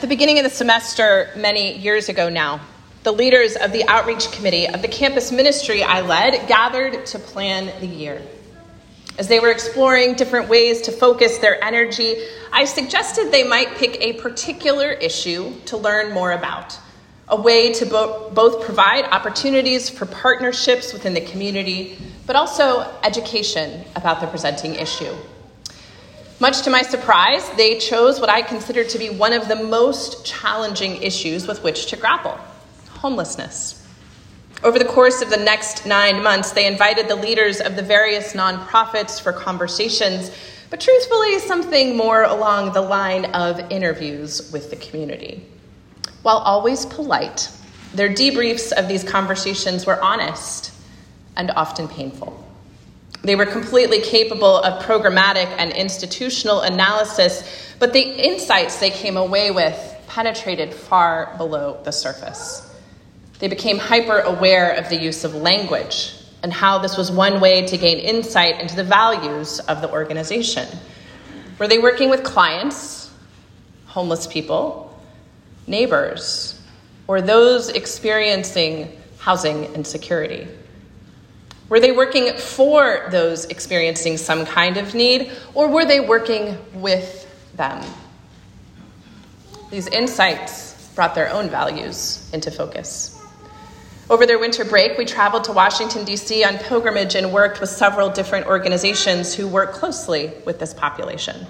At the beginning of the semester, many years ago now, the leaders of the outreach committee of the campus ministry I led gathered to plan the year. As they were exploring different ways to focus their energy, I suggested they might pick a particular issue to learn more about, a way to bo- both provide opportunities for partnerships within the community, but also education about the presenting issue. Much to my surprise, they chose what I consider to be one of the most challenging issues with which to grapple homelessness. Over the course of the next nine months, they invited the leaders of the various nonprofits for conversations, but truthfully, something more along the line of interviews with the community. While always polite, their debriefs of these conversations were honest and often painful. They were completely capable of programmatic and institutional analysis, but the insights they came away with penetrated far below the surface. They became hyper aware of the use of language and how this was one way to gain insight into the values of the organization. Were they working with clients, homeless people, neighbors, or those experiencing housing insecurity? Were they working for those experiencing some kind of need, or were they working with them? These insights brought their own values into focus. Over their winter break, we traveled to Washington, D.C. on pilgrimage and worked with several different organizations who work closely with this population.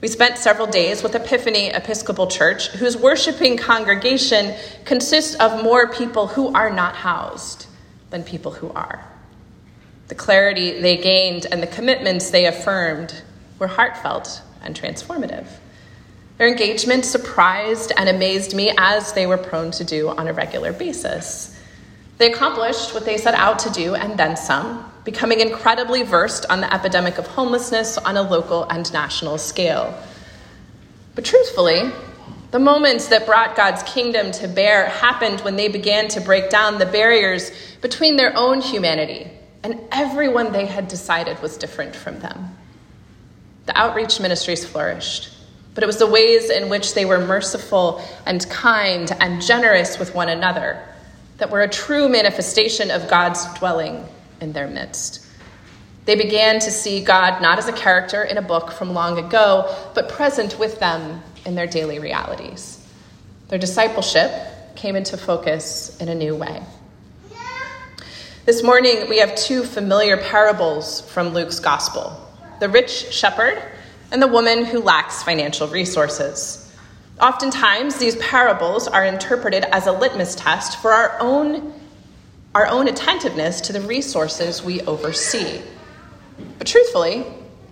We spent several days with Epiphany Episcopal Church, whose worshiping congregation consists of more people who are not housed than people who are. The clarity they gained and the commitments they affirmed were heartfelt and transformative. Their engagement surprised and amazed me as they were prone to do on a regular basis. They accomplished what they set out to do and then some, becoming incredibly versed on the epidemic of homelessness on a local and national scale. But truthfully, the moments that brought God's kingdom to bear happened when they began to break down the barriers between their own humanity and everyone they had decided was different from them. The outreach ministries flourished, but it was the ways in which they were merciful and kind and generous with one another that were a true manifestation of God's dwelling in their midst. They began to see God not as a character in a book from long ago, but present with them in their daily realities. Their discipleship came into focus in a new way. This morning, we have two familiar parables from Luke's gospel the rich shepherd and the woman who lacks financial resources. Oftentimes, these parables are interpreted as a litmus test for our own, our own attentiveness to the resources we oversee. But truthfully,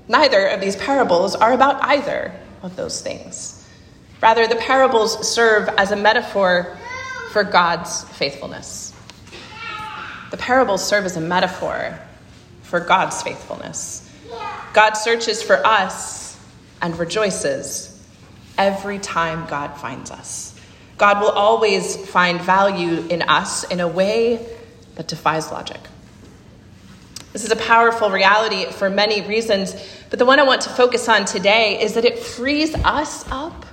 neither of these parables are about either of those things. Rather, the parables serve as a metaphor for God's faithfulness. The parables serve as a metaphor for God's faithfulness. God searches for us and rejoices every time God finds us. God will always find value in us in a way that defies logic. This is a powerful reality for many reasons, but the one I want to focus on today is that it frees us up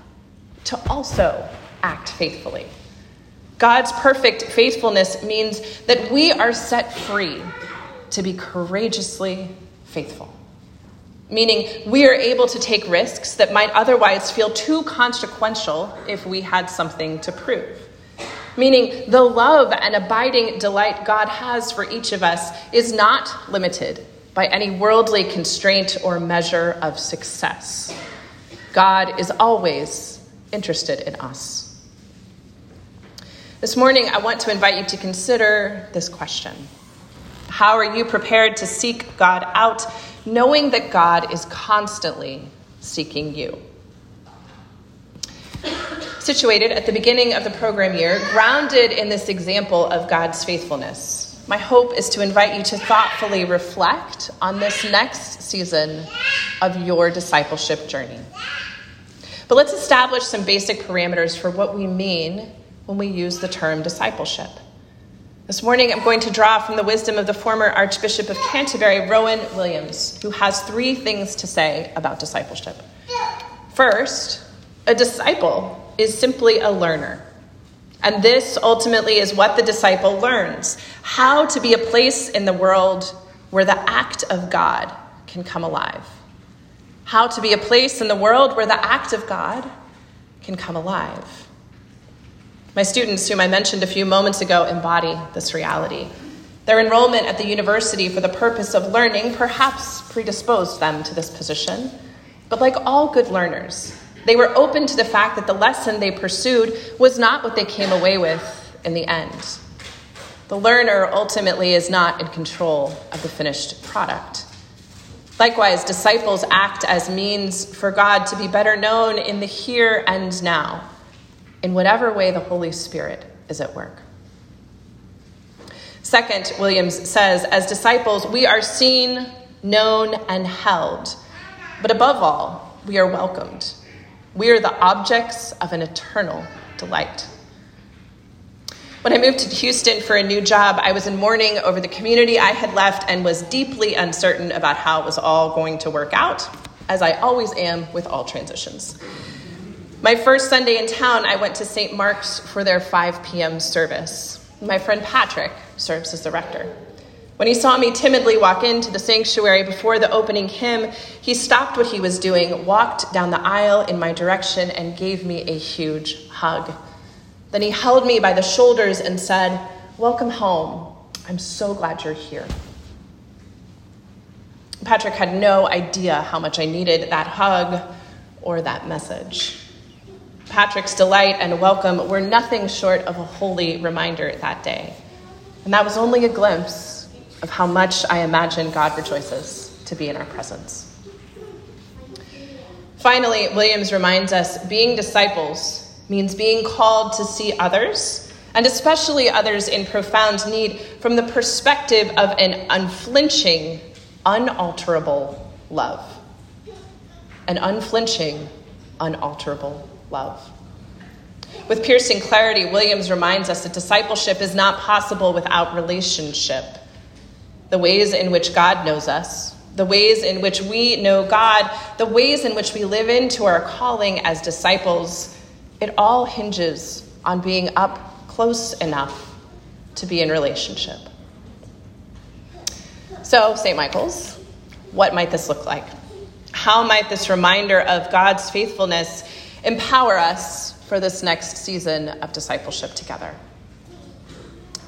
to also act faithfully. God's perfect faithfulness means that we are set free to be courageously faithful. Meaning, we are able to take risks that might otherwise feel too consequential if we had something to prove. Meaning, the love and abiding delight God has for each of us is not limited by any worldly constraint or measure of success. God is always interested in us. This morning, I want to invite you to consider this question How are you prepared to seek God out, knowing that God is constantly seeking you? Situated at the beginning of the program year, grounded in this example of God's faithfulness, my hope is to invite you to thoughtfully reflect on this next season of your discipleship journey. But let's establish some basic parameters for what we mean when we use the term discipleship. This morning, I'm going to draw from the wisdom of the former Archbishop of Canterbury, Rowan Williams, who has three things to say about discipleship. First, a disciple is simply a learner. And this ultimately is what the disciple learns how to be a place in the world where the act of God can come alive. How to be a place in the world where the act of God can come alive. My students, whom I mentioned a few moments ago, embody this reality. Their enrollment at the university for the purpose of learning perhaps predisposed them to this position. But like all good learners, they were open to the fact that the lesson they pursued was not what they came away with in the end. The learner ultimately is not in control of the finished product. Likewise, disciples act as means for God to be better known in the here and now, in whatever way the Holy Spirit is at work. Second, Williams says, as disciples, we are seen, known, and held. But above all, we are welcomed. We are the objects of an eternal delight. When I moved to Houston for a new job, I was in mourning over the community I had left and was deeply uncertain about how it was all going to work out, as I always am with all transitions. My first Sunday in town, I went to St. Mark's for their 5 p.m. service. My friend Patrick serves as the rector. When he saw me timidly walk into the sanctuary before the opening hymn, he stopped what he was doing, walked down the aisle in my direction, and gave me a huge hug. Then he held me by the shoulders and said, Welcome home. I'm so glad you're here. Patrick had no idea how much I needed that hug or that message. Patrick's delight and welcome were nothing short of a holy reminder that day. And that was only a glimpse of how much I imagine God rejoices to be in our presence. Finally, Williams reminds us being disciples means being called to see others, and especially others in profound need, from the perspective of an unflinching, unalterable love. An unflinching, unalterable love. With piercing clarity, Williams reminds us that discipleship is not possible without relationship. The ways in which God knows us, the ways in which we know God, the ways in which we live into our calling as disciples, it all hinges on being up close enough to be in relationship. So, St. Michael's, what might this look like? How might this reminder of God's faithfulness empower us for this next season of discipleship together.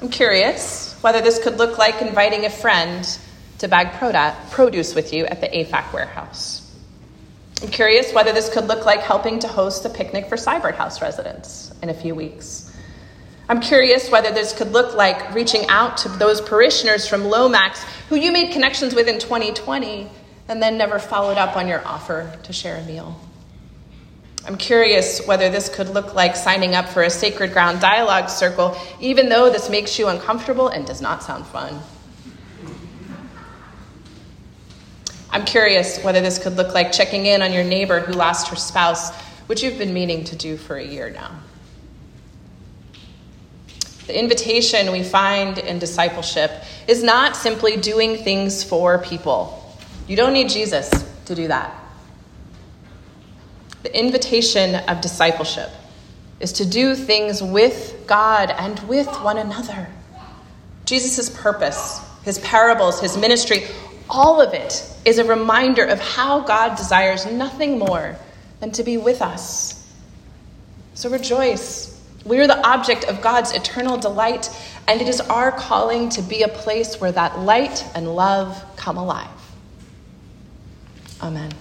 I'm curious whether this could look like inviting a friend to bag produce with you at the AFAC warehouse. I'm curious whether this could look like helping to host a picnic for Seibert House residents in a few weeks. I'm curious whether this could look like reaching out to those parishioners from Lomax who you made connections with in 2020 and then never followed up on your offer to share a meal. I'm curious whether this could look like signing up for a Sacred Ground Dialogue Circle, even though this makes you uncomfortable and does not sound fun. I'm curious whether this could look like checking in on your neighbor who lost her spouse, which you've been meaning to do for a year now. The invitation we find in discipleship is not simply doing things for people. You don't need Jesus to do that. The invitation of discipleship is to do things with God and with one another. Jesus' purpose, his parables, his ministry, all of it is a reminder of how God desires nothing more than to be with us. So rejoice. We are the object of God's eternal delight, and it is our calling to be a place where that light and love come alive. Amen.